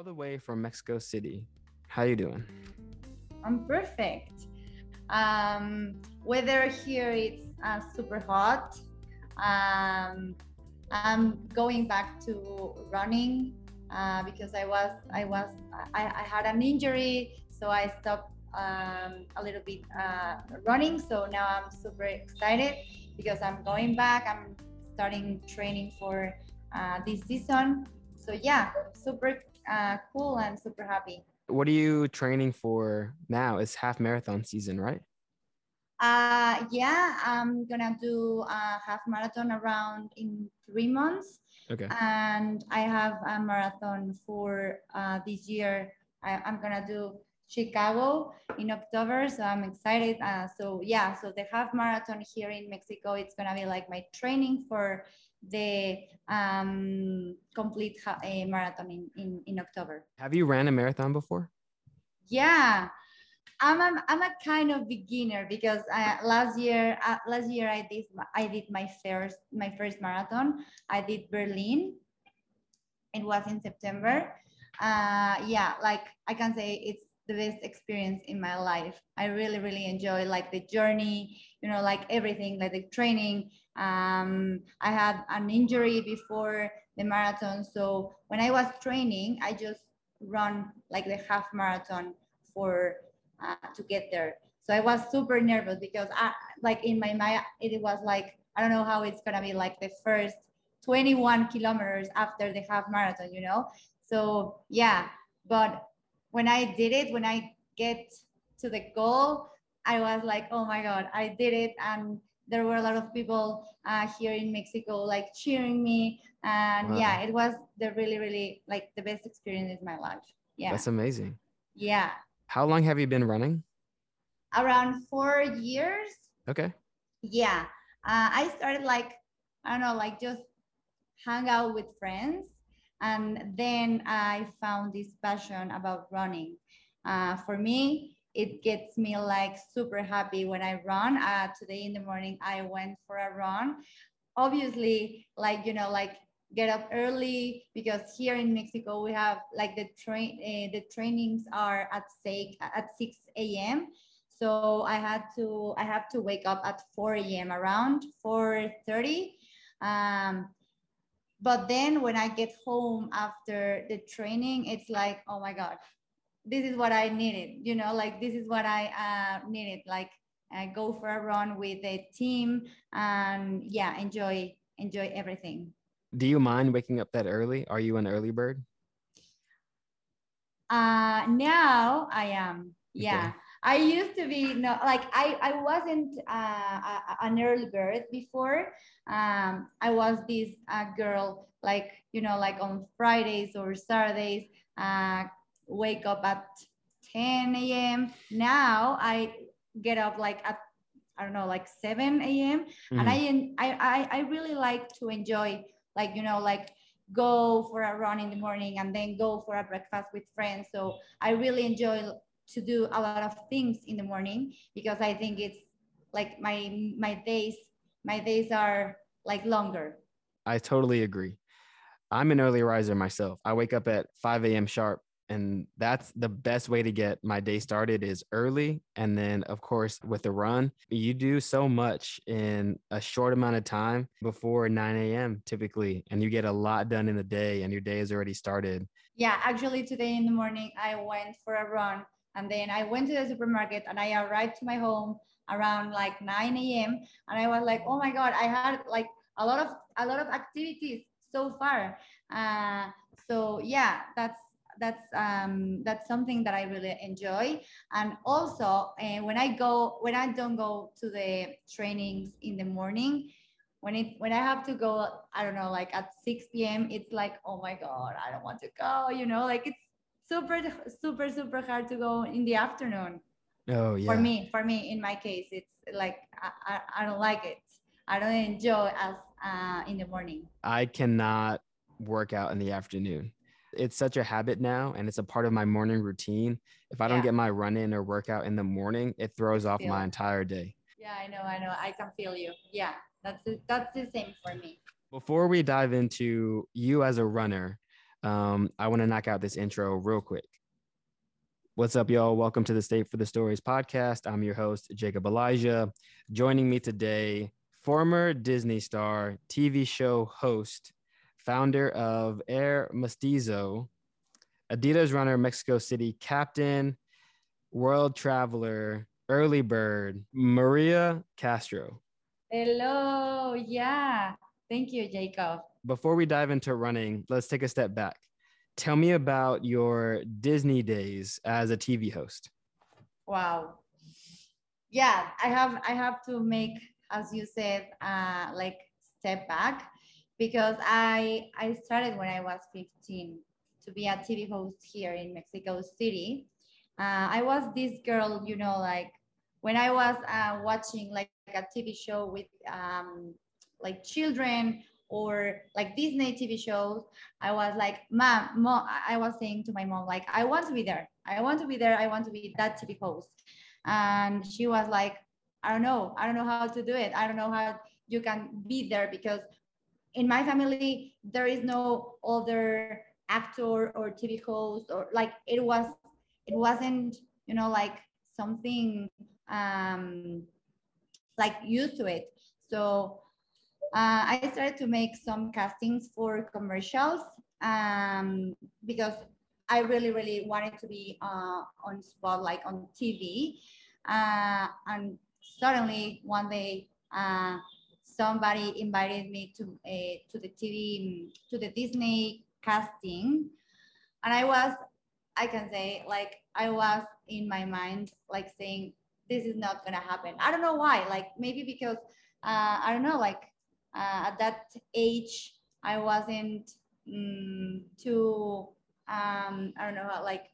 all the way from Mexico City. How you doing? I'm perfect. Um, weather here it's uh, super hot. Um, I'm going back to running uh, because I was I was I, I, had an injury, so I stopped um, a little bit uh, running. So now I'm super excited because I'm going back. I'm starting training for uh, this season. So yeah, super uh, cool and super happy. What are you training for now? It's half marathon season, right? Uh, yeah, I'm gonna do a half marathon around in three months. Okay. And I have a marathon for uh, this year. I, am gonna do Chicago in October, so I'm excited. Uh, so yeah, so the half marathon here in Mexico, it's gonna be like my training for the um, complete ha- marathon in, in, in October. Have you ran a marathon before? Yeah, I'm a, I'm a kind of beginner because I, last year uh, last year I did I did my first my first marathon. I did Berlin. It was in September. Uh, yeah, like I can say it's the best experience in my life. I really really enjoy like the journey. You know, like everything, like the training. Um, I had an injury before the marathon, so when I was training, I just run like the half marathon for uh, to get there. So I was super nervous because I like in my mind it was like I don't know how it's gonna be like the first 21 kilometers after the half marathon, you know. So yeah, but when I did it, when I get to the goal, I was like, oh my god, I did it, and there were a lot of people uh, here in Mexico like cheering me, and wow. yeah, it was the really really like the best experience in my life. Yeah, that's amazing. Yeah, how long have you been running? Around four years. Okay. Yeah. Uh, I started like, I don't know, like just hang out with friends. And then I found this passion about running. Uh, for me, it gets me like super happy when I run. Uh, today in the morning, I went for a run. Obviously, like, you know, like get up early because here in Mexico we have like the train uh, the trainings are at say at 6 a.m. So I had to I have to wake up at 4 a.m. around 4:30. Um, but then when I get home after the training, it's like oh my god, this is what I needed. You know, like this is what I uh, needed. Like I go for a run with a team and yeah, enjoy enjoy everything. Do you mind waking up that early? Are you an early bird? Uh, now I am. Yeah. Okay. I used to be no like I I wasn't uh, an early bird before. Um, I was this uh, girl like you know like on Fridays or Saturdays, uh, wake up at 10 a.m. Now I get up like at I don't know like 7 a.m. Mm-hmm. and I, I I really like to enjoy like you know like go for a run in the morning and then go for a breakfast with friends so i really enjoy to do a lot of things in the morning because i think it's like my my days my days are like longer. I totally agree. I'm an early riser myself. I wake up at 5 a.m sharp and that's the best way to get my day started is early. And then of course with the run you do so much in a short amount of time before 9 a.m typically and you get a lot done in the day and your day is already started. Yeah actually today in the morning i went for a run and then i went to the supermarket and i arrived to my home around like 9 a.m and i was like oh my god i had like a lot of a lot of activities so far uh, so yeah that's that's um, that's something that I really enjoy. And also, uh, when I go, when I don't go to the trainings in the morning, when it when I have to go, I don't know, like at 6 p.m., it's like, oh my god, I don't want to go. You know, like it's super, super, super hard to go in the afternoon. Oh yeah. For me, for me, in my case, it's like I, I, I don't like it. I don't enjoy as uh, in the morning. I cannot work out in the afternoon it's such a habit now and it's a part of my morning routine. If I don't get my run in or workout in the morning, it throws off my entire day. Yeah, I know, I know. I can feel you. Yeah, that's the, that's the same for me. Before we dive into you as a runner, Um, I want to knock out this intro real quick. What's up, y'all? Welcome to the Stay for the Stories podcast. I'm your host, Jacob Elijah. Joining me today, former Disney star, TV show host, founder of Air Mestizo, Adidas runner, Mexico City captain, world traveler, early bird, Maria Castro. Hello. Yeah. Thank you, Jacob. Before we dive into running, let's take a step back. Tell me about your Disney days as a TV host. Wow. Yeah, I have I have to make, as you said, uh, like step back because I I started when I was 15 to be a TV host here in Mexico City. Uh, I was this girl, you know, like when I was uh, watching like a TV show with um, like children or like Disney TV shows, I was like, mom, mom, I was saying to my mom, like, I want to be there. I want to be there. I want to be that TV host. And she was like, I don't know. I don't know how to do it. I don't know how you can be there because in my family, there is no other actor or TV host or like it was, it wasn't, you know, like something um, like used to it. So uh, I started to make some castings for commercials um, because I really, really wanted to be uh, on spot, like on TV. Uh, and suddenly one day, uh, somebody invited me to uh, to the TV to the Disney casting, and I was, I can say, like I was in my mind, like saying, this is not gonna happen. I don't know why. Like maybe because uh, I don't know, like at that age, I wasn't um, too, um, I don't know, like,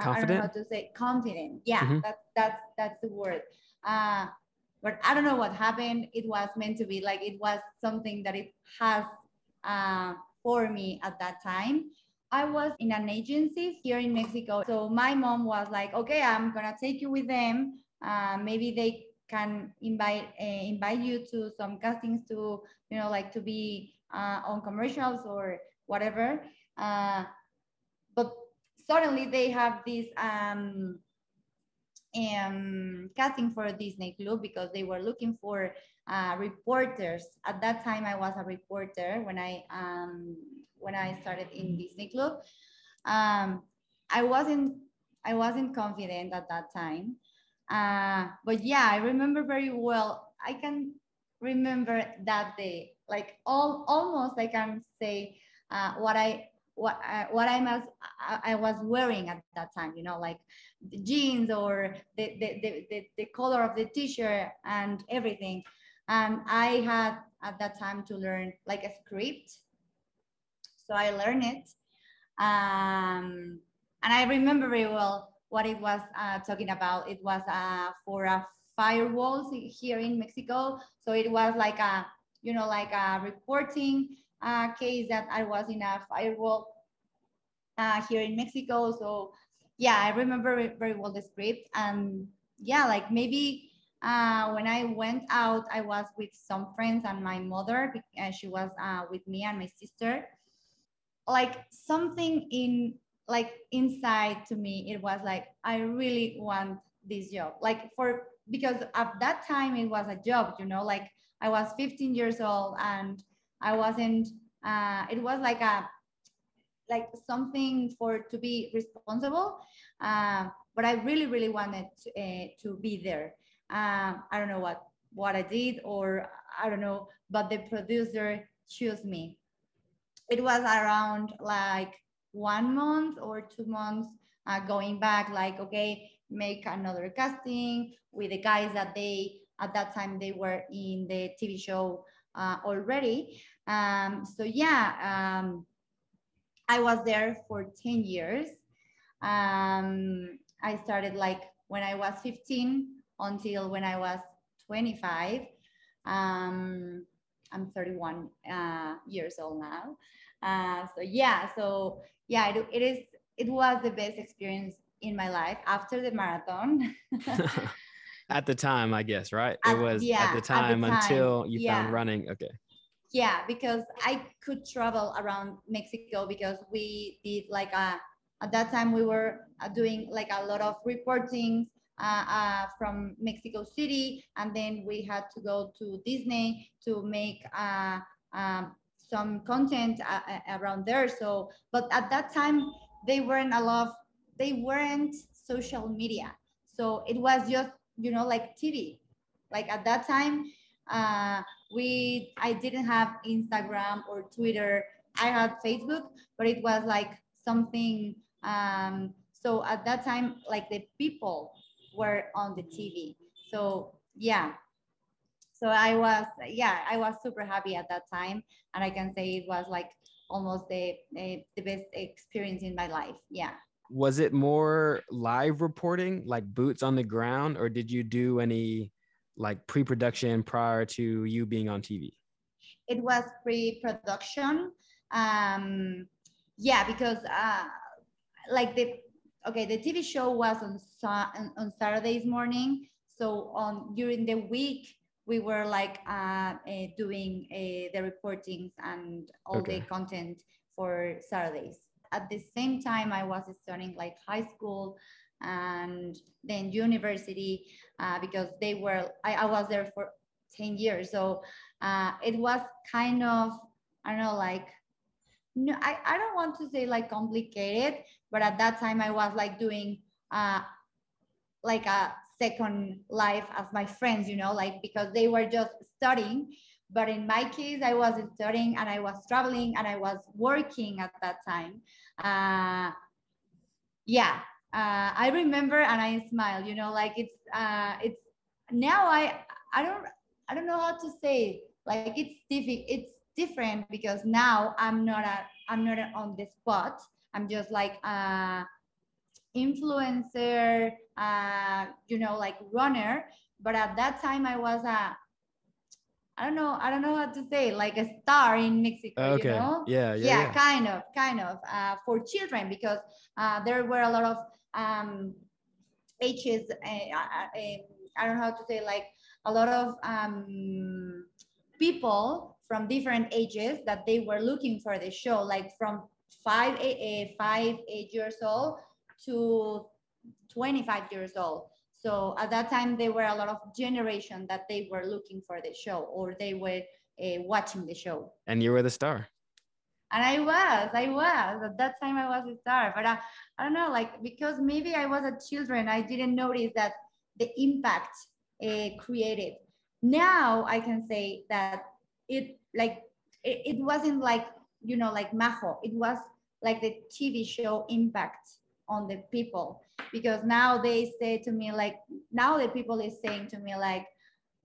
confident? I don't know how to say confident. Yeah, mm-hmm. that's, that's, that's the word. Uh, but I don't know what happened. It was meant to be like, it was something that it has uh, for me at that time. I was in an agency here in Mexico. So my mom was like, okay, I'm going to take you with them. Uh, maybe they can invite uh, invite you to some castings to you know like to be uh, on commercials or whatever uh, but suddenly they have this um, um, casting for Disney Club because they were looking for uh, reporters. At that time, I was a reporter when I um, when I started in Disney Club. Um, I wasn't I wasn't confident at that time, uh, but yeah, I remember very well. I can remember that day, like all almost I can say uh, what I what uh, what I was I, I was wearing at that time. You know, like the jeans or the the, the, the, the color of the t-shirt and everything. And I had at that time to learn like a script, so I learned it. Um, and I remember very well what it was uh, talking about. It was uh, for a firewalls here in Mexico. So it was like a, you know, like a reporting uh, case that I was in a firewall uh, here in Mexico. So yeah, I remember very well the script. And yeah, like maybe uh, when I went out, I was with some friends and my mother, and she was uh, with me and my sister. Like something in like inside to me it was like i really want this job. Like for because at that time it was a job you know like i was 15 years old and i wasn't uh, it was like a like something for to be responsible uh, but i really really wanted to, uh, to be there. Uh, i don't know what what i did or i don't know but the producer chose me. It was around like one month or two months uh, going back like okay make another casting with the guys that they at that time they were in the tv show uh, already. Um, so yeah um, i was there for 10 years. Um, i started like when i was 15 until when i was 25 um, i'm 31 uh, years old now. Uh, so yeah so yeah, it, it is. It was the best experience in my life after the marathon. at the time, I guess, right? At, it was yeah, at the time, at the time until you yeah. found running. Okay. yeah, because I could travel around Mexico because we did like a at that time we were uh, doing like a lot of reporting uh, uh, from Mexico City, and then we had to go to Disney to make uh, um, some content uh, uh, around there. So, but at that time they weren't a lot. Of, they weren't social media, so it was just you know like TV. Like at that time, uh, we I didn't have Instagram or Twitter. I had Facebook, but it was like something. Um, so at that time, like the people were on the TV. So yeah. So I was, yeah, I was super happy at that time. And I can say it was like almost the, the, the best experience in my life. Yeah. Was it more live reporting, like boots on the ground, or did you do any like pre-production prior to you being on TV? It was pre-production. Um, yeah, because uh, like the okay, the TV show was on on Saturdays morning. So on during the week we were like uh, uh, doing uh, the reportings and all okay. the content for Saturdays. At the same time, I was studying like high school and then university uh, because they were I, I, was there for 10 years so uh, it was kind of i don't know like no I, I don't want to say like complicated but at that time i was like doing uh, like a second life as my friends you know like because they were just studying. But in my case i was studying and i was traveling and i was working at that time. Uh, yeah uh, I remember and I smile, you know, like it's, uh, it's now I, I don't, I don't know how to say, like it's difficult, it's different because now I'm not a, I'm not on the spot. I'm just like a influencer, uh, you know, like runner. But at that time I was a, I don't know, I don't know how to say, like a star in Mexico, okay. you know? Yeah, yeah, yeah, yeah. kind of, kind of, uh, for children because uh, there were a lot of um, ages, uh, uh, I don't know how to say, like a lot of um, people from different ages that they were looking for the show, like from five, eight, five, eight years old to 25 years old. So at that time, there were a lot of generation that they were looking for the show or they were uh, watching the show. And you were the star and I was, I was at that time I was a star, but I, I don't know, like because maybe I was a children, I didn't notice that the impact uh, created. Now I can say that it like it, it wasn't like you know like Majo, it was like the TV show impact on the people because now they say to me like now the people is saying to me like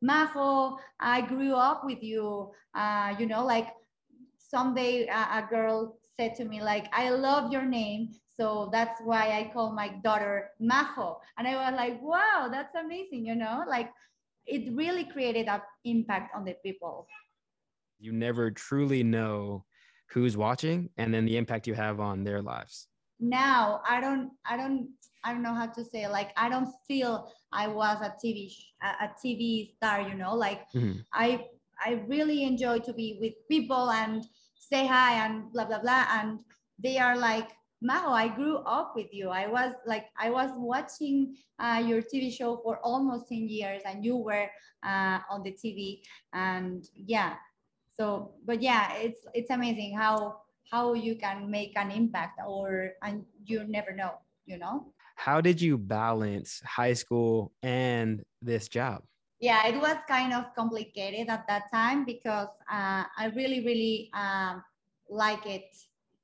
Majo, I grew up with you, uh, you know, like someday a, a girl said to me like, I love your name. So that's why I call my daughter Majo. And I was like, wow, that's amazing, you know, like it really created an impact on the people. You never truly know who's watching and then the impact you have on their lives. Now I don't, I don't, I don't know how to say. Like I don't feel I was a TV, a TV star. You know, like mm-hmm. I, I really enjoy to be with people and say hi and blah blah blah and they are like Majo, I grew up with you. I was like, I was watching uh, your TV show for almost 10 years and you were uh, on the TV. And yeah, so, but yeah, it's, it's amazing how, how you can make an impact or, and you never know, you know? How did you balance high school and this job? yeah, it was kind of complicated at that time because uh, I really, really um, like it,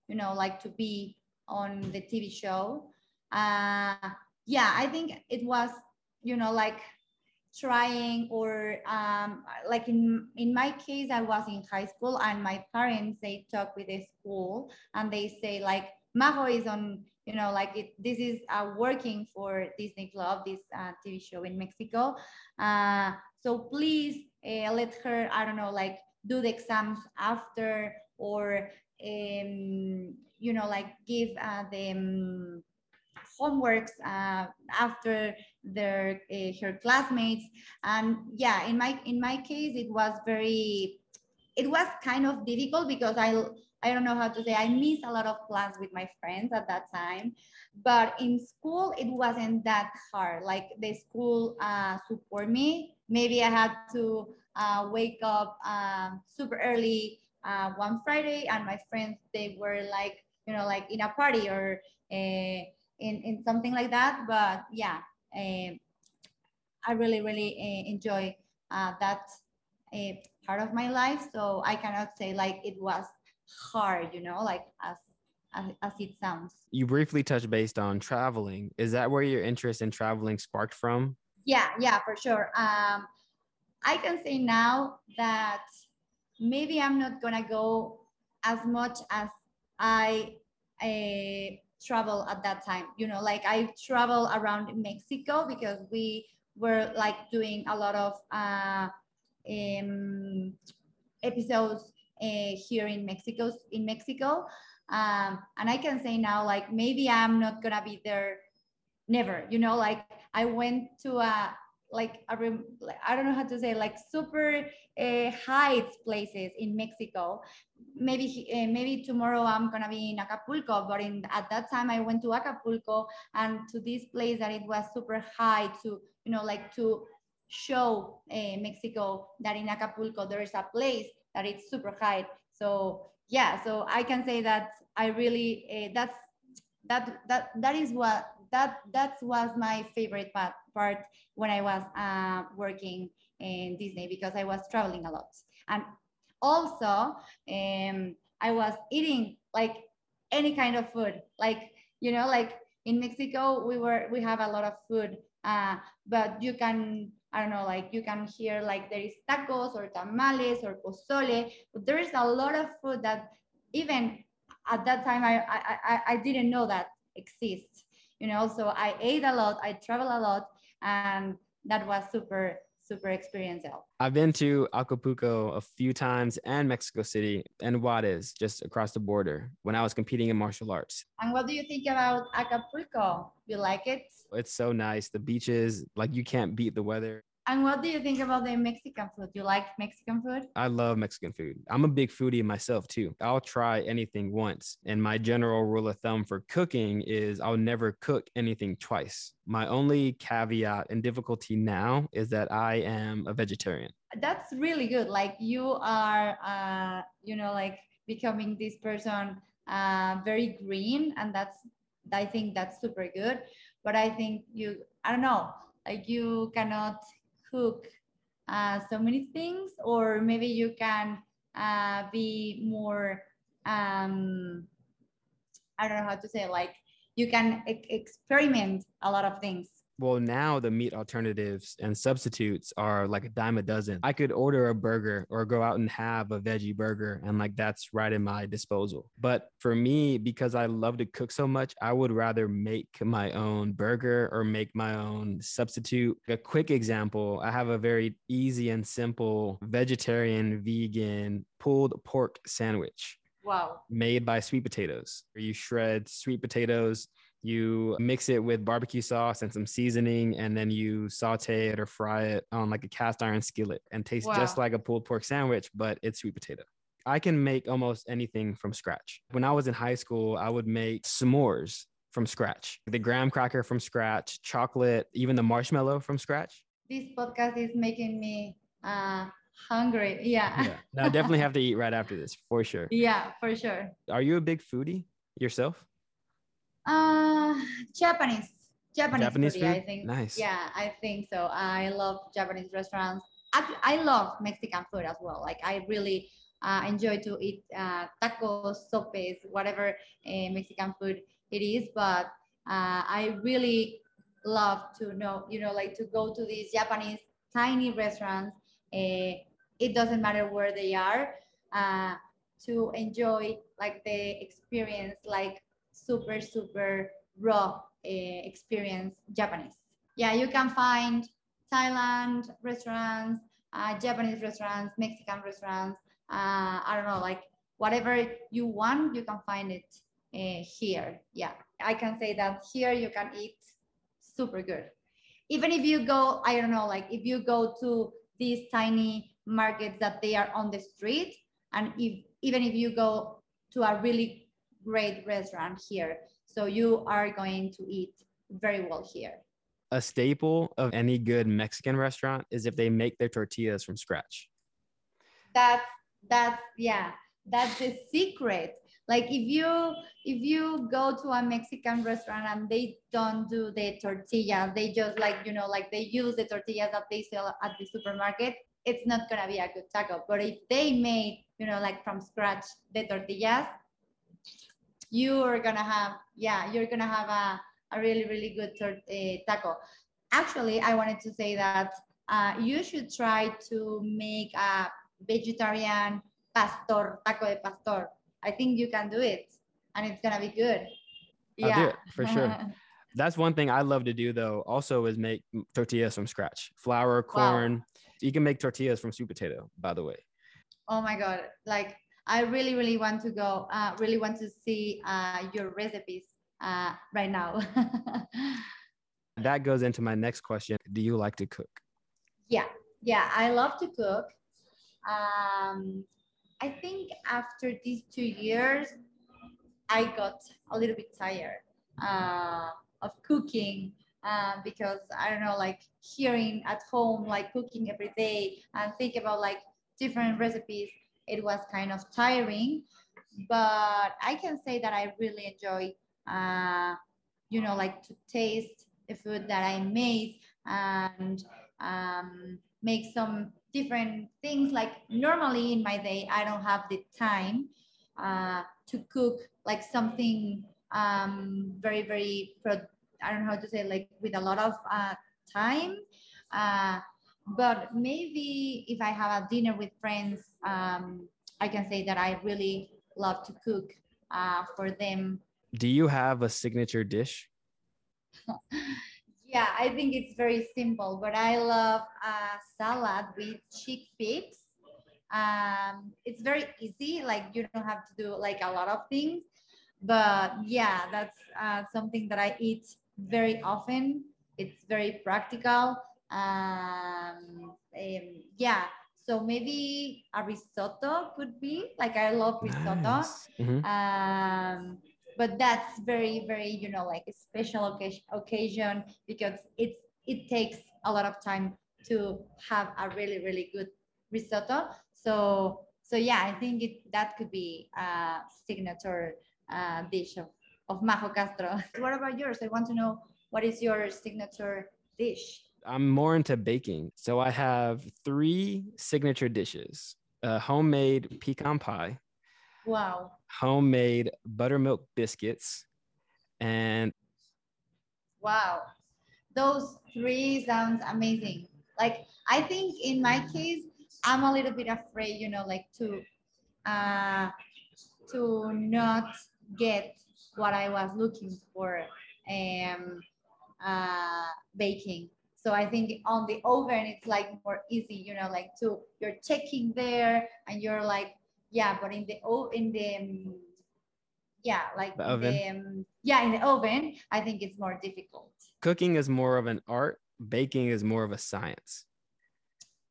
you know, like to be on the TV show. Uh, yeah, I think it was, you know, like trying or um, like in in my case, I was in high school and my parents they talk with the school and they say like Majo is on you know like it, this is uh, working for disney club this uh, tv show in mexico. Uh, so please uh, let her i don't know like do the exams after or um, you know like give uh, the um, homeworks uh, after their her classmates and yeah in my in my case it was very it was kind of difficult because I I don't know how to say I missed a lot of plans with my friends at that time. But in school, it wasn't that hard. Like the school uh, support me. Maybe I had to uh, wake up um, super early uh, one Friday, and my friends they were like you know like in a party or uh, in in something like that. But yeah, uh, I really really uh, enjoy uh, that uh, part of my life. So I cannot say like it was hard, you know, like as as, as it sounds. You briefly touched based on traveling. Is that where your interest in traveling sparked from? Yeah, yeah, for sure. Um, I can say now that maybe I'm not gonna go as much as I uh, travel at that time. You know, like I travel around Mexico because we were like doing a lot of uh, um, episodes uh, here in Mexico. In Mexico, um, and I can say now, like maybe I'm not gonna be there never. You know, like I went to a like I don't know how to say like super uh, heights places in Mexico. Maybe uh, maybe tomorrow I'm gonna be in Acapulco, but in at that time I went to Acapulco and to this place that it was super high to you know like to show uh, Mexico that in Acapulco there is a place that it's super high. So yeah, so I can say that I really that's that that that is what that that was my favorite part part when I was uh, working in Disney because I was traveling a lot. And also um, I was eating like any kind of food. Like you know like in Mexico we were we have a lot of food uh, but you can I don't know, like you can hear like there is tacos or tamales or pozole, but there is a lot of food that even at that time I, I, I didn't know that exists, you know, so I ate a lot, I travel a lot and that was super super experiential. I've been to Acapulco a few times and Mexico City and Juarez, just across the border, when I was competing in martial arts. And what do you think about Acapulco? You like it? It's so nice. The beaches, like you can't beat the weather. And what do you think about the Mexican food? You like Mexican food? I love Mexican food. I'm a big foodie myself too. I'll try anything once. And my general rule of thumb for cooking is I'll never cook anything twice. My only caveat and difficulty now is that I am a vegetarian. That's really good. Like you are, uh, you know, like becoming this person uh, very green. And that's, I think that's super good. But I think you, I don't know, like you cannot cook uh, so many things, or maybe you can uh, be more, um, I don't know how to say, it, like you can e- experiment a lot of things well, now the meat alternatives and substitutes are like a dime a dozen. I could order a burger or go out and have a veggie burger, and like that's right in my disposal. But for me, because I love to cook so much, I would rather make my own burger or make my own substitute. A quick example I have a very easy and simple vegetarian, vegan pulled pork sandwich. Wow. Made by sweet potatoes. You shred sweet potatoes, you mix it with barbecue sauce and some seasoning, and then you saute it or fry it on like a cast iron skillet and tastes wow. just like a pulled pork sandwich, but it's sweet potato. I can make almost anything from scratch. When I was in high school, I would make s'mores from scratch, the graham cracker from scratch, chocolate, even the marshmallow from scratch. This podcast is making me uh, hungry. Yeah. yeah. Now, I definitely have to eat right after this for sure. Yeah, for sure. Are you a big foodie yourself? Uh, Japanese. Japanese, Japanese foodie, food? I think. Nice. Yeah, I think so. I love Japanese restaurants. Actually, I love Mexican food as well. Like I really uh, enjoy to eat uh, tacos, sopes, whatever uh, Mexican food it is. But uh, I really love to know, you know, like to go to these Japanese tiny restaurants. Uh, it doesn't matter where they are. Uh, to enjoy like the experience, like super, super raw uh, experience Japanese. Yeah, you can find Thailand restaurants, uh, Japanese restaurants, Mexican restaurants. Uh, I don't know, like whatever you want, you can find it uh, here. Yeah, I can say that here you can eat super good. Even if you go, I don't know, like if you go to these tiny markets that they are on the street, and if even if you go to a really great restaurant here. So you are going to eat very well here. A staple of any good Mexican restaurant is if they make their tortillas from scratch. that's that's yeah that's the secret. Like if you if you go to a mexican restaurant and they don't do the tortillas they just like you know like they use the tortillas that they sell at the supermarket it's not gonna be a good taco. But if they made you know like from scratch the tortillas you are gonna have yeah you're gonna have a, a really really good uh, taco actually i wanted to say that uh, you should try to make a vegetarian pastor, taco de pastor. I think you can do it and it's gonna be good. I'll do it, for sure. That's one thing I love to do though. Also, is make tortillas from scratch. Flour, corn. You can make tortillas from sweet potato, by the way. oh my god! Like I really, really want to go. Uh, really want to see uh, your recipes uh, right now. That goes into my next question. Do you like to cook? yeah, yeah. I love to cook. Um, I think after these two years, I got a little bit tired uh, of cooking uh, because I don't know, like hearing at home, like cooking every day and think about like different recipes, it was kind of tiring. But I can say that I really enjoy, uh, you know, like to taste the food that I made and um, make some different things. Like normally in my day, I don't have the time uh, to cook like something um, very, very, pro- I don't know how to say, like with a lot of uh, time. But maybe if I have a dinner with friends, um, I can say that I really love to cook uh, for them. Do you have a signature dish? Yeah, I think it's very simple, but I love a salad with chickpeas. Um, it's very easy, like you don't have to do like a lot of things. But yeah, that's uh, something that I eat very often. It's very practical. Um, um, yeah, so maybe a risotto could be like I love risotto. Nice. Mhm. um, but that's very very you know like a special occasion, occasion because it's it takes a lot of time to have a really really good risotto so so yeah i think it that could be a signature uh, dish of, of majo castro what about yours i want to know what is your signature dish I'm more into baking. So I have three signature dishes a homemade pecan pie, wow homemade buttermilk biscuits, and Wow, those three sounds amazing. Like I think in my case, I'm a little bit afraid, you know, like to uh to not get what I was looking for um uh baking. So I think on the oven it's like more easy, you know, like to you're checking there and you're like, yeah, but in the in the um, yeah, like The oven? the, um, yeah, in the oven, I think it's more difficult. cooking is more of an art, baking is more of a science.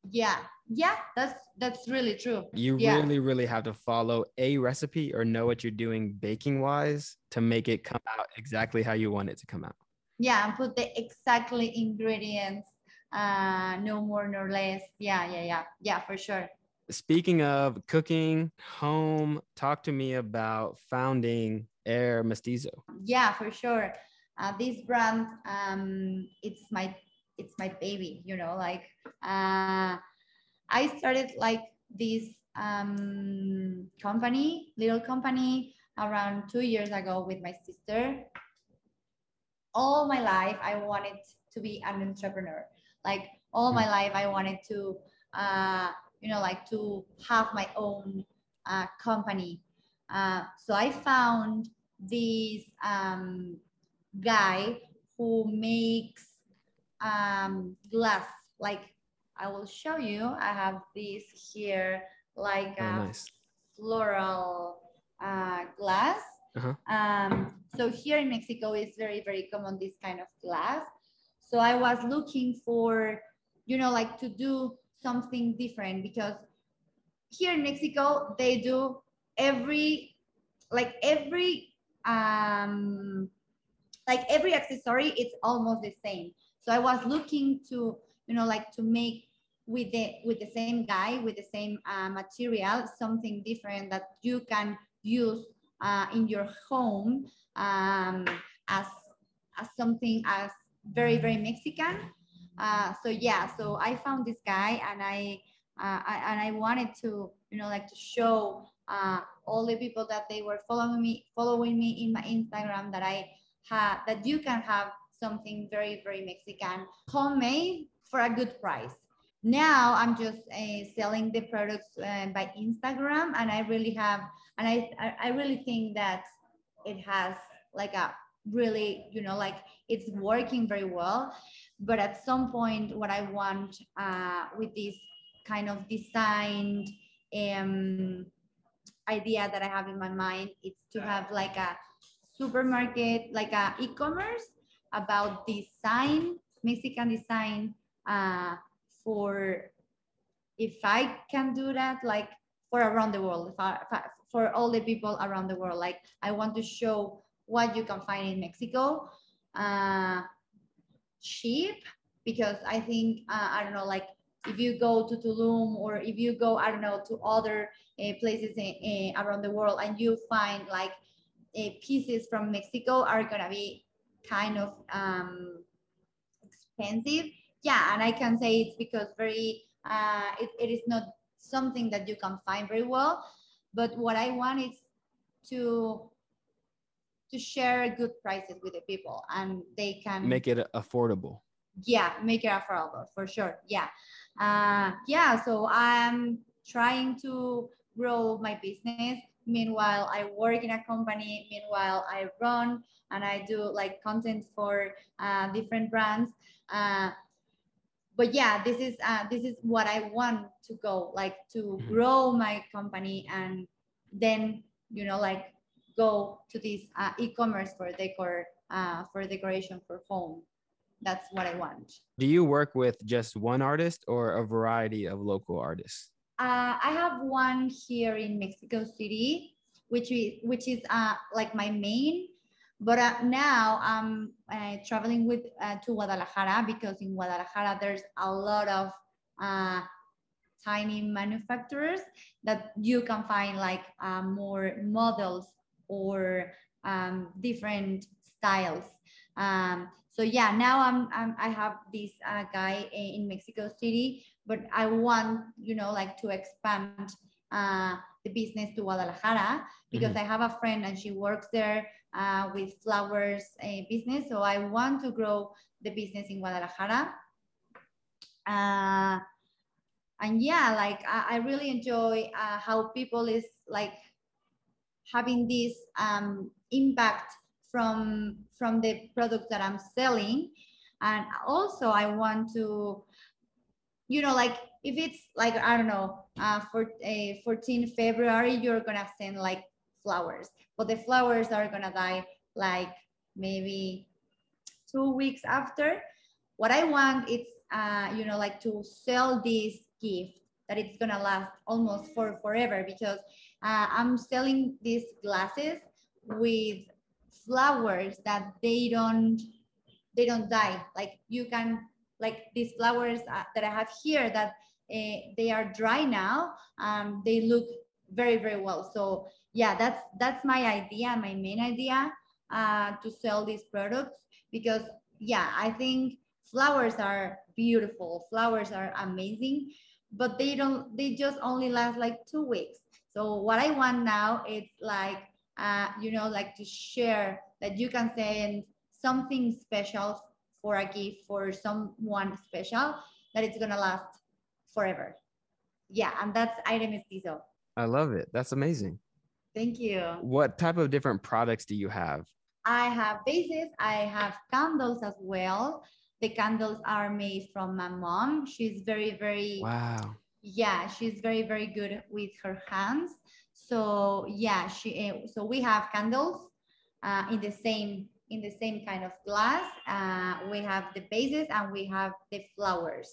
Yeah, yeah, that's that's really true. You Yeah. really, really have to follow a recipe or know what you're doing baking wise to make it come out exactly how you want it to come out. Yeah, and put the exactly ingredients, uh, no more nor less. Yeah, yeah, yeah, yeah, for sure. Speaking of cooking, home, talk to me about founding Air Mestizo. Yeah, for sure. Uh, this brand, um, it's my it's my baby. You know, like uh, I started like this um, company, little company, around two years ago with my sister. All my life, I wanted to be an entrepreneur. Like all my life, I wanted to, uh, you know, like to have my own uh, company. Uh, so I found this um, guy who makes um, glass. Like I will show you. I have this here, like Oh, a nice. floral uh, glass. Uh-huh. Um, so here in Mexico, it's very, very common this kind of glass. So I was looking for, you know, like to do something different because here in Mexico, they do every, like every, um, like every accessory, it's almost the same. So I was looking to, you know, like to make with the with the same guy with the same uh, material something different that you can use uh, in your home um, as as something as very very Mexican. Uh, so yeah, so I found this guy and I, uh, I and I wanted to you know like to show uh, all the people that they were following me following me in my Instagram that I had that you can have something very very Mexican homemade for a good price now i'm just uh, selling the products uh, by instagram and i really have and I, I really think that it has like a really you know like it's working very well. But at some point what i want uh, with this kind of designed um, idea that i have in my mind is to have like a supermarket like a e-commerce about design mexican design uh, for if I can do that, like for around the world, if I, if I, for all the people around the world, like I want to show what you can find in Mexico, uh, cheap, because I think, uh, I don't know, like if you go to Tulum or if you go, I don't know, to other uh, places in, around the world and you find like uh, pieces from Mexico are gonna be kind of um, expensive. Yeah, and I can say it's because very uh, it, it is not something that you can find very well. But what I want is to to share good prices with the people, and they can make it affordable. Yeah, make it affordable for sure. Yeah, uh, yeah. So I'm trying to grow my business. Meanwhile, I work in a company. Meanwhile, I run and I do like content for uh, different brands. Uh, but yeah this is uh, this is what i want to go like to mm-hmm. grow my company and then you know like go to this uh, e-commerce for decor uh, for decoration for home. That's what i want. Do you work with just one artist or a variety of local artists? Uh, i have one here in mexico city which is which is uh, like my main but uh, now I'm uh, traveling with uh, to Guadalajara because in Guadalajara there's a lot of uh, tiny manufacturers that you can find like uh, more models or um, different styles. Um, so yeah, now I'm, I'm i have this uh, guy in Mexico City, but I want you know like to expand the business to Guadalajara because mm-hmm. I have a friend and she works there uh, with flowers uh, business. So I want to grow the business in Guadalajara. Uh, and yeah, like I, I really enjoy uh, how people is like having this um, impact from from the product that I'm selling. And also I want to, you know, like if it's like, I don't know, uh, for a uh, 14 February, you're gonna send like flowers but the flowers are gonna die like maybe two weeks after. What I want is, uh, you know, like to sell this gift that it's gonna last almost for forever because uh, I'm selling these glasses with flowers that they don't they don't die. Like you can like these flowers uh, that I have here that uh, they are dry now. Um, they look very very well. So yeah, that's that's my idea, my main idea uh, to sell these products because yeah, I think flowers are beautiful, flowers are amazing, but they don't they just only last like two weeks. So what I want now is like uh, you know like to share that you can send something special for a gift for someone special that it's gonna last forever. Yeah, and that's item mestizo. I love it. That's amazing. Thank you. What type of different products do you have? I have vases. I have candles as well. The candles are made from my mom. She's very, very wow. Yeah, she's very, very good with her hands. So yeah, she. Eh, so we have candles uh, in the same in the same kind of glass. Uh, we have the vases and we have the flowers.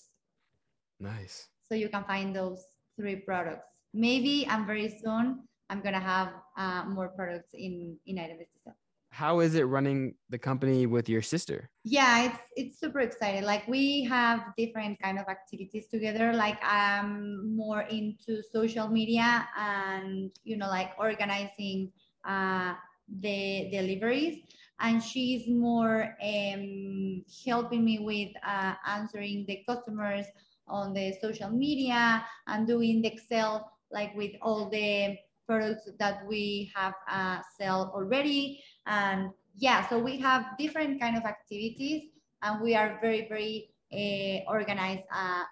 Nice. So you can find those three products. maybe I'm very soon I'm gonna have uh, more products in in Aire Vestiza. How is it running the company with your sister? Yeah, it's it's super exciting. Like we have different kind of activities together. Like I'm more into social media and you know like organizing uh, the deliveries and she's more um, helping me with uh, answering the customers on the social media and doing the Excel like with all the products that we have uh, sell already. And yeah, so we have different kind of activities and we are very, very uh, organized uh,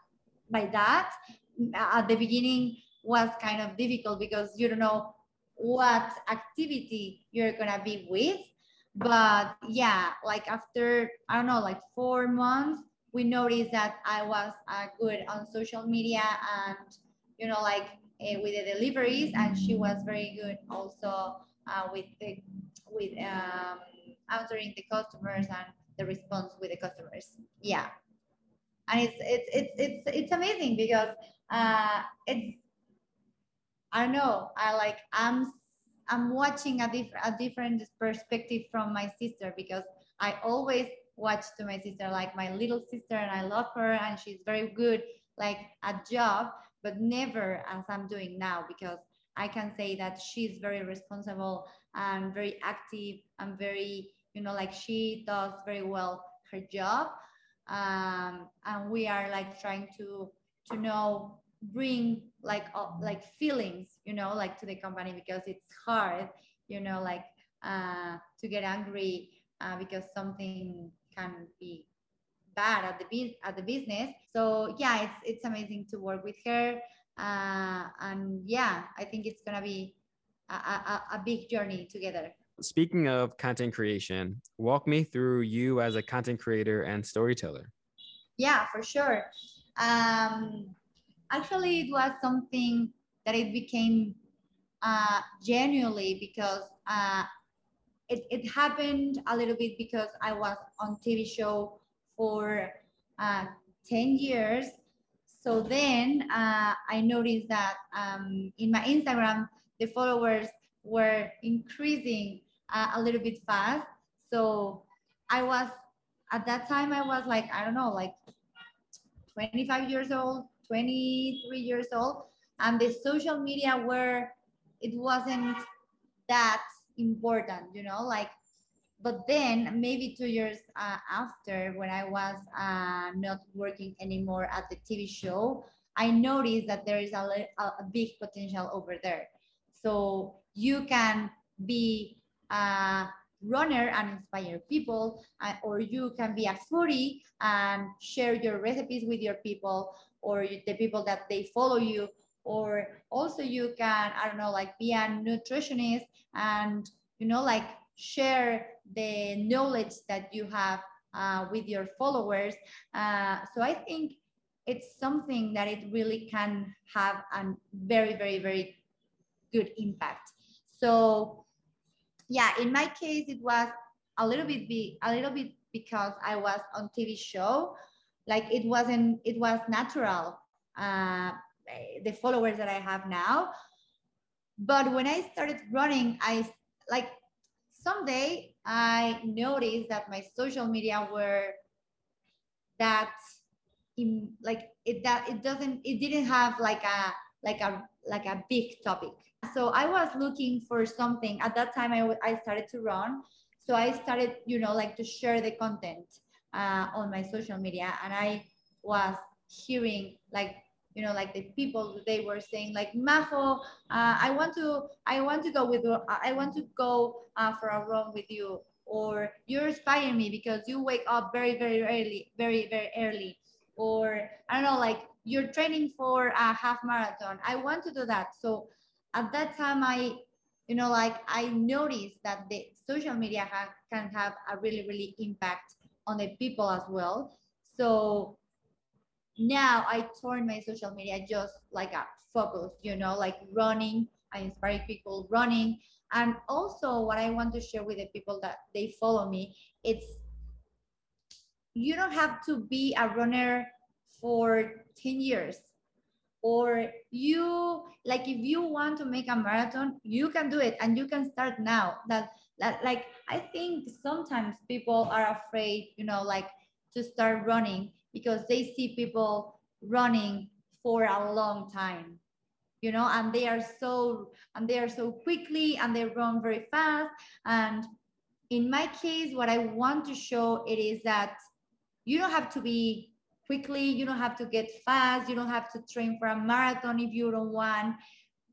by that. At the beginning was kind of difficult because you don't know what activity you're gonna be with. But yeah, like after, I don't know, like four months, we noticed that I was uh, good on social media and, you know, like uh, with the deliveries, and she was very good also uh, with the with um, answering the customers and the response with the customers. Yeah, and it's it's it's it's it's amazing because uh, it's I know. I like I'm I'm watching a different a different perspective from my sister because I always watch to my sister like my little sister and I love her and she's very good like at job but never as I'm doing now because I can say that she's very responsible and very active and very you know like she does very well her job. Um, and we are like trying to to know bring like uh, like feelings you know like to the company because it's hard you know like uh, to get angry uh, because something can be bad at the at the business. So yeah it's it's amazing to work with her uh, and yeah i think it's gonna be a, a, a big journey together. Speaking of content creation walk me through you as a content creator and storyteller. Yeah for sure. Um, actually it was something that it became uh, genuinely because uh, it, it happened a little bit because I was on TV show for uh, 10 years. So then uh, I noticed that um, in my Instagram, the followers were increasing uh, a little bit fast. So I was, at that time, I was like, I don't know, like 25 years old, 23 years old and the social media were, it wasn't that important you know like but then maybe two years uh, after when i was uh, not working anymore at the tv show i noticed that there is a, a big potential over there. So you can be a runner and inspire people uh, or you can be a foodie and share your recipes with your people or the people that they follow you. Or also you can i don't know like be a nutritionist and you know like share the knowledge that you have uh, with your followers. Uh, so i think it's something that it really can have a very very very good impact. So yeah in my case it was a little bit be a little bit because i was on tv show. Like it wasn't it was natural uh, the followers that i have now. But when i started running i like someday i noticed that my social media were that in like it that it doesn't it didn't have like a like a like a big topic. So i was looking for something. At that time i, I started to run. So i started you know like to share the content uh, on my social media. And i was hearing like you know like the people they were saying like majo uh, i want to i want to go with i want to go uh, for a run with you or you're inspiring me because you wake up very very early very very early or i don't know like you're training for a half marathon i want to do that so at that time i you know like i noticed that the social media ha- can have a really really impact on the people as well. So now I turn my social media just like a focus, you know, like running. I inspire people running. And also what I want to share with the people that they follow me, it's you don't have to be a runner for 10 years. or you like if you want to make a marathon you can do it and you can start now that, that like i think sometimes people are afraid you know like to start running because they see people running for a long time you know and they are so and they are so quickly and they run very fast. And in my case what i want to show it is that you don't have to be quickly you don't have to get fast you don't have to train for a marathon if you don't want.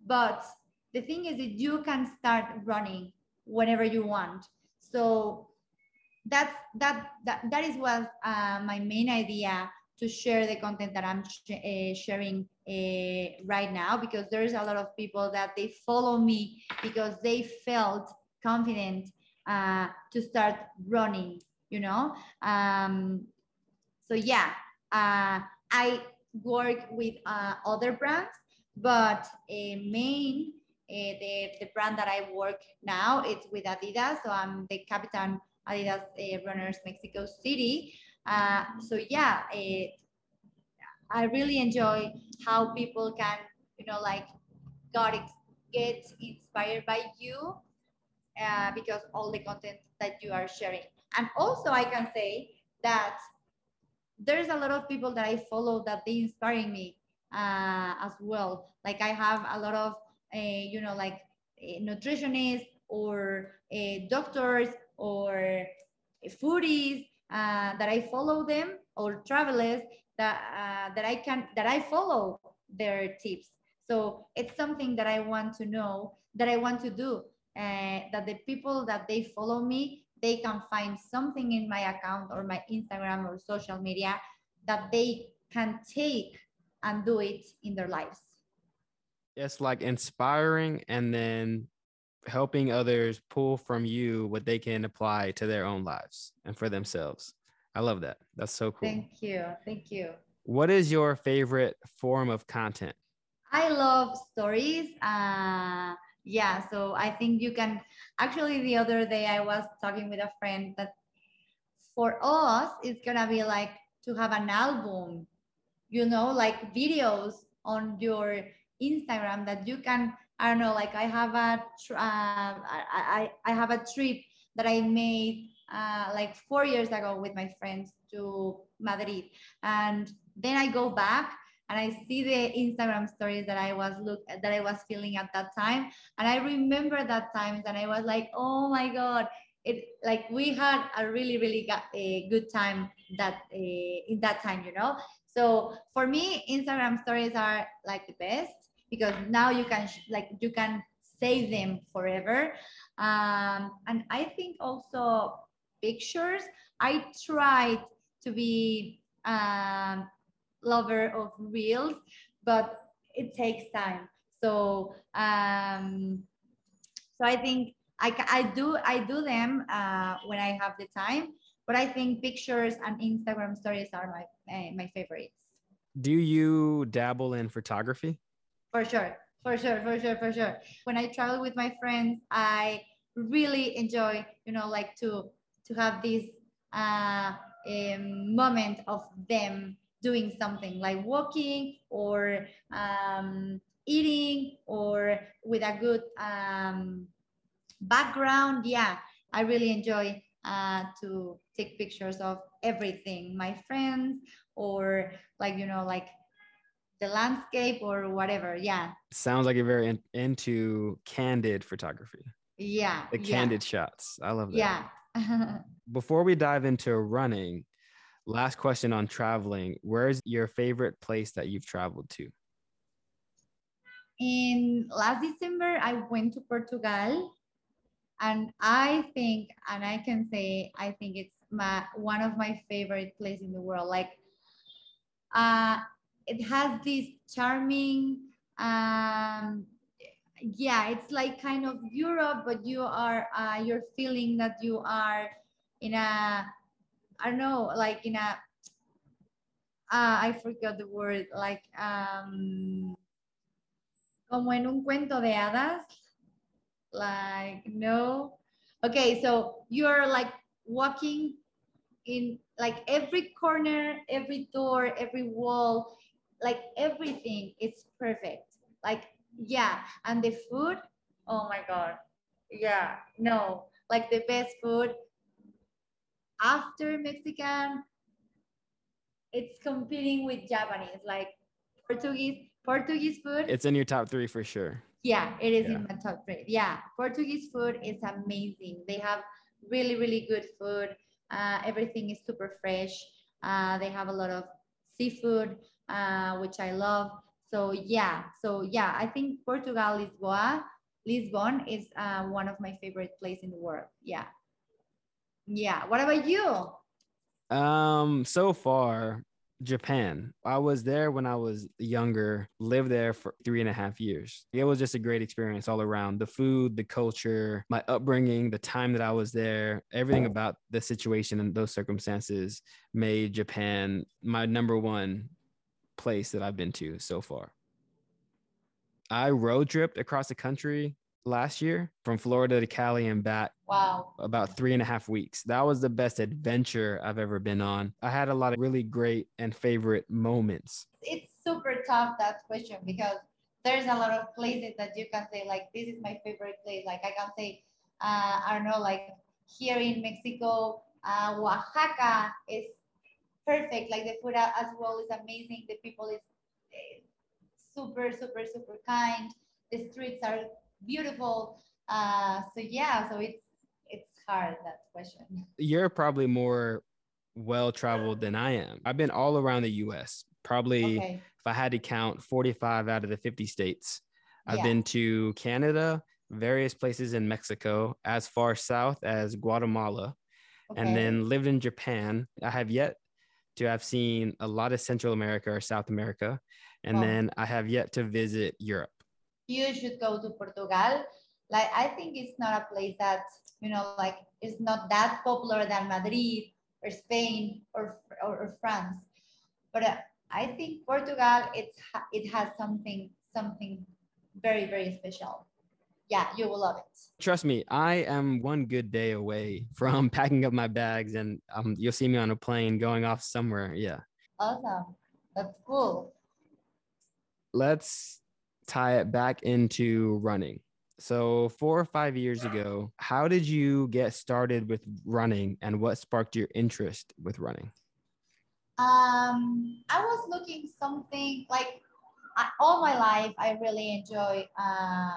But the thing is that you can start running whenever you want. So that's that that, that is what uh, my main idea to share the content that i'm sh- uh, sharing uh, right now because there's a lot of people that they follow me because they felt confident uh, to start running you know? Um, so yeah uh, i work with uh, other brands but main uh, the, the brand that i work now it's with adidas so i'm the capitan adidas uh, runners mexico city uh, so yeah it, I really enjoy how people can, you know, like got get inspired by you uh, because all the content that you are sharing. And also, I can say that there's a lot of people that I follow that they inspire me uh, as well. Like I have a lot of, uh, you know, like uh, nutritionists or doctors or foodies uh, that I follow them or travelers that uh, that I can that I follow their tips. So it's something that I want to know that I want to do. Uh, that the people that they follow me, they can find something in my account or my Instagram or social media that they can take and do it in their lives. It's like inspiring and then helping others pull from you what they can apply to their own lives and for themselves. I love that. That's so cool. Thank you. Thank you. What is your favorite form of content? I love stories. Uh, yeah, so I think you can actually the other day I was talking with a friend that for us it's gonna be like to have an album, you know, like videos on your Instagram that you can I don't know, like I have a uh, I, I have a trip that I made uh, like four years ago with my friends to Madrid. And then I go back and I see the Instagram stories that I was look that I was feeling at that time. And I remember that times and I was like, oh my God, it like we had a really, really got a good time that uh, in that time, you know? So for me, Instagram stories are like the best because now you can like you can save them forever. Um, and I think also pictures. I tried to be um, lover of reels, but it takes time. So um, so I think I, I do I do them uh, when I have the time, but I think pictures and Instagram stories are my uh, my favorites. Do you dabble in photography? For sure, for sure, for sure, for sure. When I travel with my friends, I really enjoy, you know, like to to have this uh, moment of them doing something like walking or um, eating or with a good um, background. Yeah, I really enjoy uh, to take pictures of everything, my friends, or like, you know, like the landscape or whatever. Yeah. Sounds like you're very in- into candid photography. Yeah. The candid yeah. shots. I love that. Yeah. Before we dive into running, last question on traveling. Where's your favorite place that you've traveled to? In last December, I went to Portugal. And I think, and I can say, I think it's my one of my favorite places in the world. Like, uh, it has this charming um, yeah it's like kind of europe but you are uh, you're feeling that you are in a i don't know like in a uh, i forgot the word like um como en un cuento de hadas? Like no? Okay so you're like walking in like every corner every door every wall like everything is perfect. Like yeah, and the food, oh my god, yeah, no, like the best food after Mexican, it's competing with Japanese, like Portuguese. Portuguese food. It's in your top three for sure. Yeah, it is Yeah. in my top three. Yeah, Portuguese food is amazing. They have really, really good food. Uh, everything is super fresh. Uh, they have a lot of seafood, uh, which I love. So yeah, so yeah, I think Portugal, Lisboa, Lisbon is uh, one of my favorite places in the world. Yeah. Yeah. What about you? Um, so far, Japan. I was there when I was younger, lived there for three and a half years. It was just a great experience all around. The food, the culture, my upbringing, the time that I was there, everything about the situation and those circumstances made Japan my number one place that I've been to so far. I road tripped across the country last year from Florida to Cali and back Wow. about three and a half weeks. That was the best adventure I've ever been on. I had a lot of really great and favorite moments. it's super tough that question because there's a lot of places that you can say like this is my favorite place like i can say uh, i don't know like here in mexico uh, oaxaca is perfect like the food as well is amazing the people is eh, super super super kind the streets are beautiful uh, so yeah so it's it's hard that question You're probably more well traveled than I am. I've been all around the US, probably, okay if I had to count, 45 out of the 50 states. I've Yeah. been to Canada, various places in Mexico, as far south as Guatemala. okay and then lived in Japan. I have yet to have seen a lot of Central America or South America, and Wow. then I have yet to visit Europe. you should go to Portugal. Like I think it's not a place that you know, like it's not that popular than Madrid or Spain or or, or France. But uh, I think Portugal, it's it has something something very very special. Yeah, you will love it. Trust me, I am one good day away from packing up my bags, and um, you'll see me on a plane going off somewhere. Yeah, Awesome. That's cool. let's tie it back into running. So, four or five years ago, how did you get started with running, and what sparked your interest with running? Um, I was looking something like I, all my life. I really enjoy uh,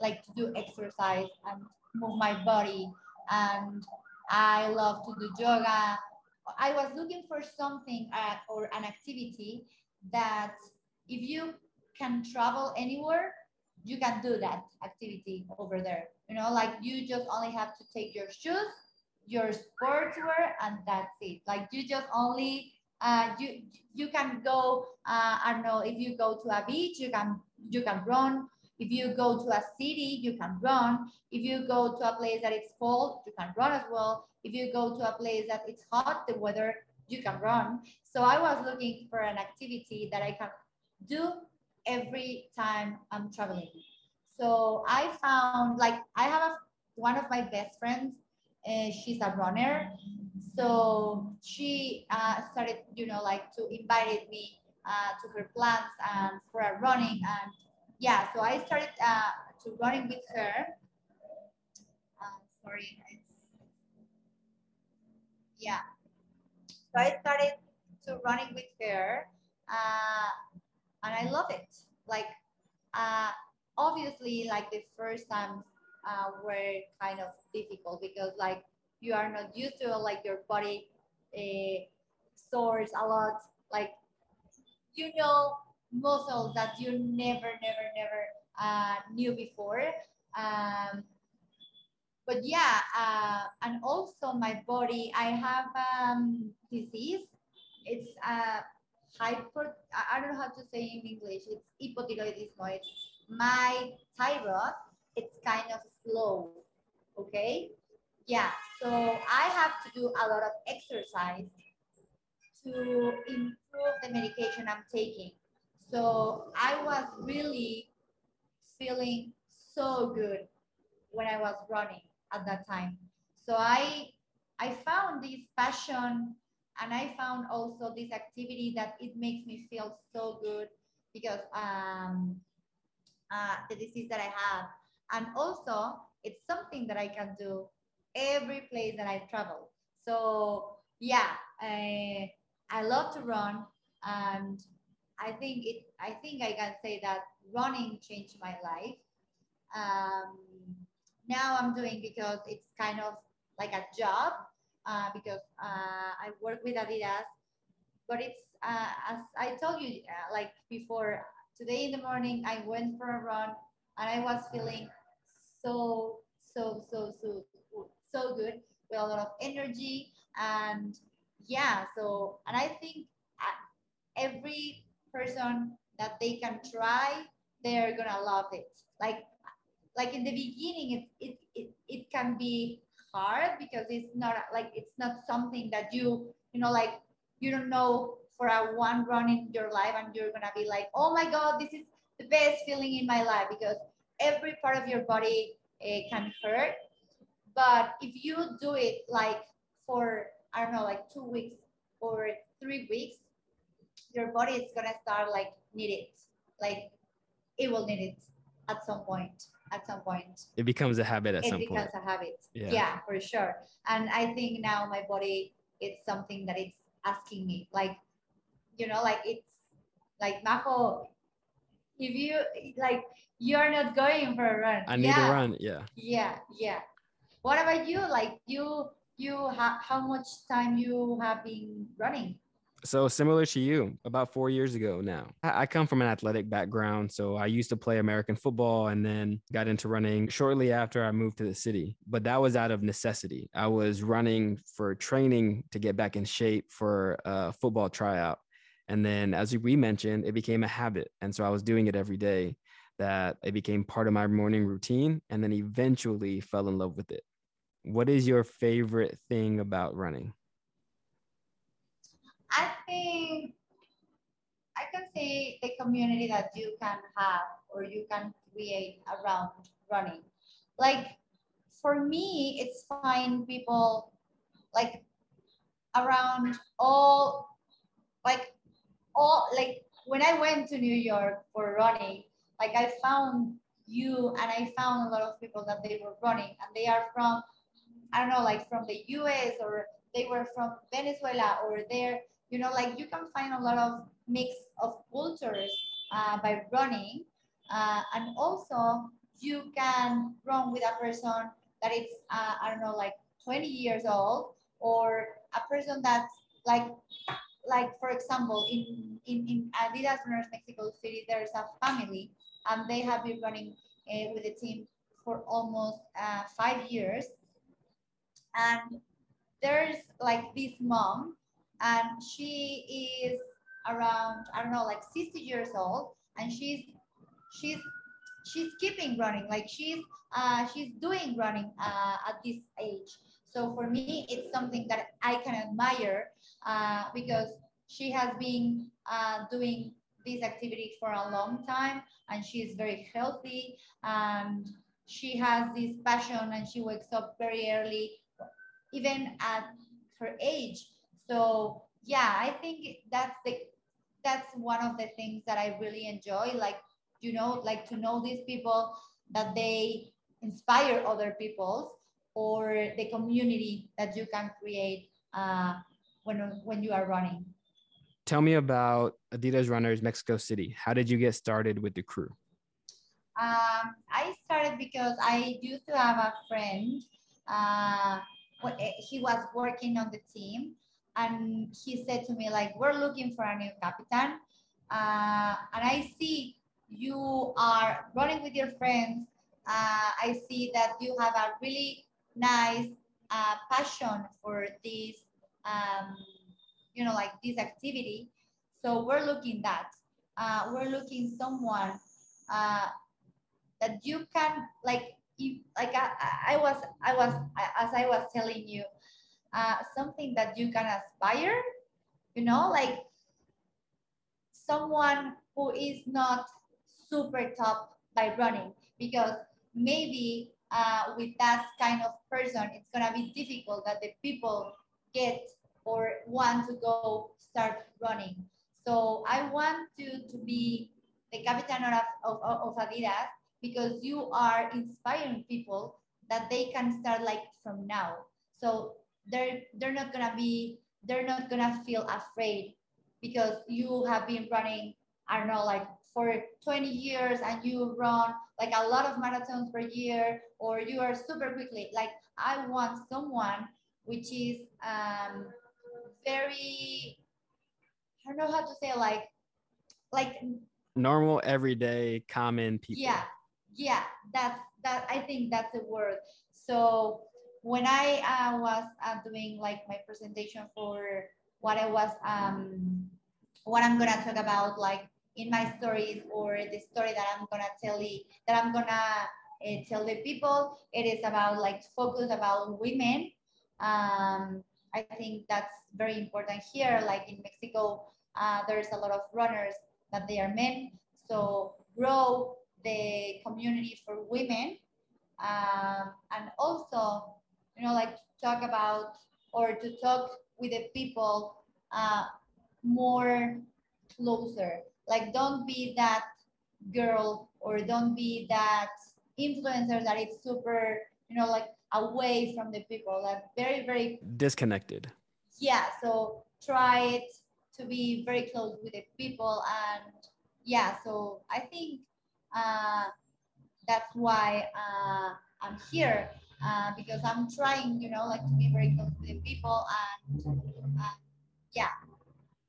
like to do exercise and move my body, and I love to do yoga. I was looking for something uh, or an activity that if you can travel anywhere, you can do that activity over there. You know, like you just only have to take your shoes, your sportswear, and that's it. Like you just only uh, you you can go uh, I don't know if you go to a beach you can you can run if you go to a city you can run. If you go to a place that it's cold you can run as well. If you go to a place that it's hot the weather you can run. So I was looking for an activity that I can do every time I'm traveling. So I found like I have a, one of my best friends uh, she's a runner. So she uh, started you know like to invited me uh, to her plans and for a running and yeah so i started uh, to running with her. Uh, sorry yeah. So i started to running with her uh, and i love it. Like uh, obviously like the first times uh, were kind of difficult because like you are not used to like your body uh, a lot. Like you know muscles that you never never never uh, knew before. Um, but yeah uh, and also my body i have um, disease. It's uh, hyper i don't know how to say in english. It's hypothyroidism it's my thyroid. It's kind of slow okay? Yeah so i have to do a lot of exercise to improve the medication i'm taking so i was really feeling so good when i was running at that time so i i found this passion and I found also this activity that it makes me feel so good because um, uh, the disease that I have, and also it's something that I can do every place that I travel. So yeah, I, I love to run, and I think it. I think I can say that running changed my life. Um, now I'm doing because it's kind of like a job uh, because uh, I work with Adidas. But it's uh, as I told you, uh, like before, today in the morning I went for a run and I was feeling so so so so so good with a lot of energy and yeah. So and I think uh, every person that they can try, they're gonna love it. Like like in the beginning, it it it, it can be hard because it's not like it's not something that you you know like you don't know for a one run in your life and you're gonna be like oh my god this is the best feeling in my life because every part of your body uh, can hurt but if you do it like for i don't know like two weeks or three weeks your body is gonna start like need it like it will need it at some point at some point. It becomes a habit at it some point. It becomes a habit. Yeah. Yeah. for sure. And I think now my body, it's something that it's asking me, like, you know, like it's like Majo, if you like, you're not going for a run. I need yeah. to run. Yeah. Yeah, yeah. What about you? Like you, you have how much time you have been running? So similar to you, about four years ago now. I come from an athletic background. So I used to play American football and then got into running shortly after I moved to the city. But that was out of necessity. I was running for training to get back in shape for a football tryout. And then, as we mentioned, it became a habit. And so I was doing it every day, that it became part of my morning routine and then eventually fell in love with it. What is your favorite thing about running? I think I can say the community that you can have or you can create around running. Like for me, it's fine people like around all like all like when I went to New York for running, like I found you and I found a lot of people that they were running and they are from I don't know like from the US or they were from Venezuela or they're you know, like you can find a lot of mix of cultures uh, by running. Uh, and also you can run with a person that is, uh, I don't know, like 20 years old or a person that's like, like for example, in, in, in Adidas Runners Mexico City, there's a family and they have been running uh, with the team for almost uh, five years. And there's like this mom and she is around I don't know like 60 years old. And she's she's she's keeping running. Like she's uh, she's doing running uh, at this age. So for me it's something that I can admire uh, because she has been uh, doing this activity for a long time and she is very healthy and she has this passion and she wakes up very early even at her age so yeah, I think that's the that's one of the things that I really enjoy. Like you know, like to know these people that they inspire other people or the community that you can create uh, when when you are running. Tell me about Adidas Runners Mexico City. How did you get started with the crew? Um, I started because I used to have a friend. Uh, he was working on the team and he said to me like we're looking for a new captain. Uh, and i see you are running with your friends. Uh, i see that you have a really nice uh, passion for this um, you know like this activity. So we're looking that. Uh, we're looking someone uh, that you can like if, like I, I was i was as i was telling you uh, something that you can aspire, you know, like someone who is not super top by running because maybe uh, with that kind of person, it's gonna be difficult that the people get or want to go start running. So I want to, to be the captain of, of, of Adidas because you are inspiring people that they can start like from now. So they're they're not gonna be they're not gonna feel afraid because you have been running I don't know like for 20 years and you run like a lot of marathons per year or you are super quickly. Like I want someone which is um, very I don't know how to say like like normal everyday common people. Yeah yeah that's that i think that's the word. So when i uh, was uh, doing like my presentation for what i was um what i'm gonna talk about like in my stories or the story that i'm gonna tell you that i'm gonna uh, tell the people it is about like focus about women. Um i think that's very important here. Like in mexico uh, there's a lot of runners that they are men. So grow the community for women. Um, and also you know like talk about or to talk with the people uh, more closer. Like don't be that girl or don't be that influencer that is super you know like away from the people. Like very very disconnected. Yeah so try it to be very close with the people and yeah so i think uh, that's why uh, i'm here uh, because i'm trying you know like to be very close with the people and uh, yeah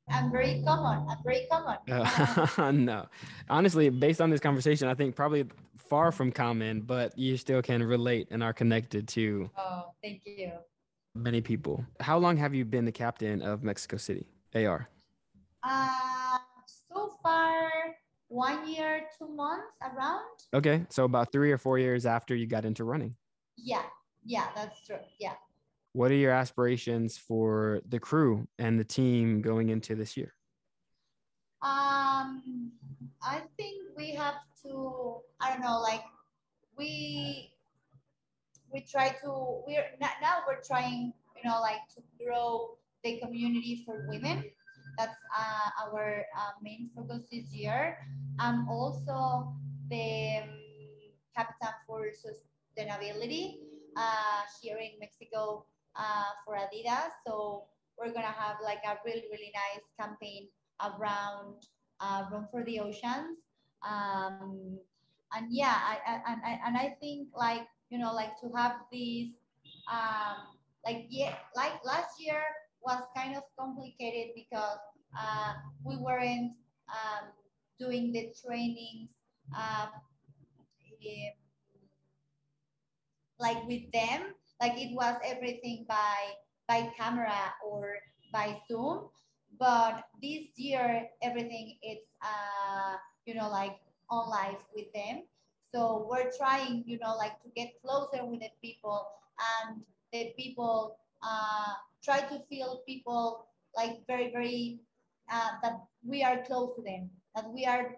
i'm very common i'm very common uh, no honestly based on this conversation i think probably far from common but you still can relate and are connected to oh thank you many people how long have you been the captain of mexico city ar uh, so far one year, two months around. Okay. So about three or four years after you got into running. Yeah. Yeah, that's true. Yeah. What are your aspirations for the crew and the team going into this year? Um, I think we have to, I don't know, like we, we try to, we're now we're trying, you know, like to grow the community for women that's uh, our uh, main focus this year. I'm also the um, captain for sustainability uh, here in Mexico uh, for Adidas. So we're gonna have like a really really nice campaign around uh, Run for the Oceans. Um, and yeah, I, I, and, I, and I think like you know like to have these um, like yeah like last year was kind of complicated because uh, we weren't um, doing the trainings um, like with them like it was everything by by camera or by zoom. But this year everything is uh, you know like on live with them. So we're trying you know like to get closer with the people and the people uh, try to feel people like very very uh, that we are close to them that we are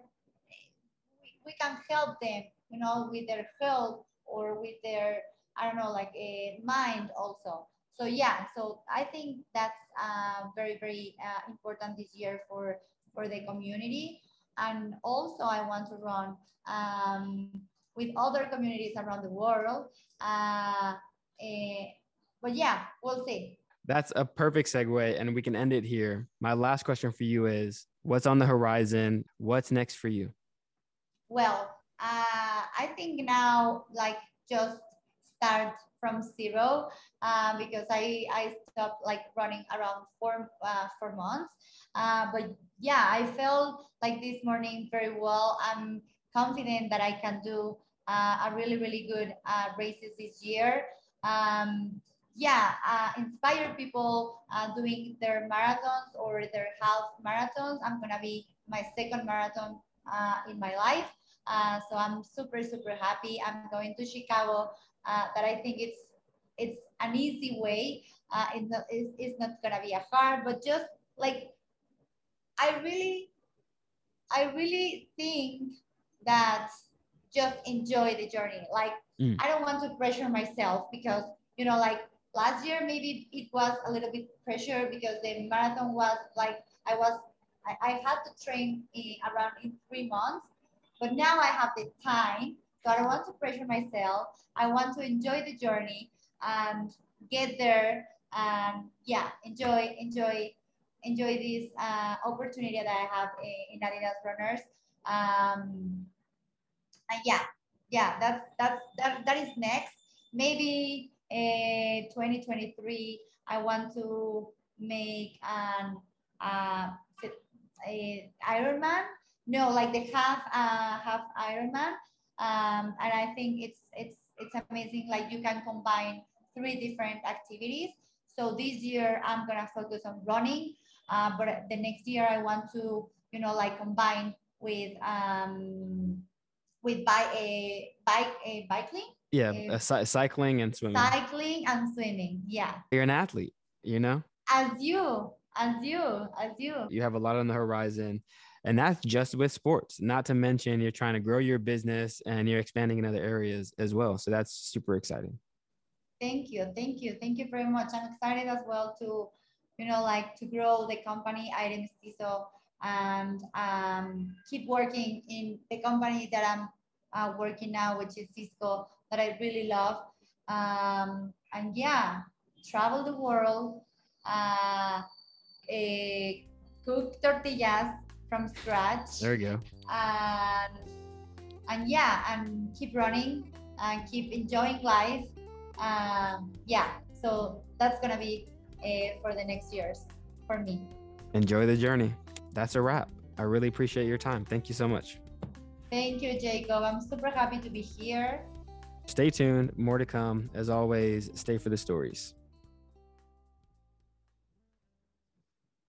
we, we can help them you know with their health or with their i don't know like a mind also so yeah so i think that's uh, very very uh, important this year for for the community and also i want to run um, with other communities around the world uh, uh, but yeah we'll see that's a perfect segue, and we can end it here. My last question for you is what's on the horizon? What's next for you? Well, I think now, like, just start from zero uh, because I, I stopped like running around four, uh, four months. Uh, but yeah, I felt like this morning very well. I'm confident that I can do uh, a really, really good uh, races this year. Um, yeah, uh, inspire people doing their marathons or their half marathons. I'm gonna be my second marathon in my life. Uh, so I'm super, super happy. I'm going to Chicago. Uh, that I think it's it's an easy way. Uh, it's, not, it's, it's not gonna be a hard, but just like I really, I really think that just enjoy the journey. Like mm. I don't want to pressure myself because you know, like last year maybe it was a little bit pressure because the marathon was like I was I, I had to train in, around in three months, but now I have the time, so I don't want to pressure myself. I want to enjoy the journey and get there and yeah, enjoy enjoy enjoy this uh, opportunity that I have in, Adidas Runners. Um, and yeah, yeah, that's that's that that is next. Maybe uh, 2023, I want to make an uh, Ironman. No, like the half uh, half Ironman. Um, and I think it's it's it's amazing. Like you can combine three different activities. So this year I'm gonna focus on running, uh, but the next year I want to you know like combine with um with bike a bike a biking. Yeah, a, cycling and swimming. Cycling and swimming. Yeah. You're an athlete, you know. As you, as you, as you. You have a lot on the horizon. And that's just with sports, not to mention you're trying to grow your business and you're expanding in other areas as well. So that's super exciting. Thank you. Thank you. Thank you very much. I'm excited as well to, you know, like to grow the company Aire Mestizo and um, keep working in the company that I'm uh, working now, which is Cisco, that I really love. Um, and yeah, travel the world, uh, cook tortillas from scratch. There you go. And and yeah, and keep running and keep enjoying life. Um, yeah, so that's gonna be uh, for the next years for me. Enjoy the journey. That's a wrap. I really appreciate your time. Thank you so much. Thank you, Jacob. I'm super happy to be here. Stay tuned. More to come. As always, stay for the stories.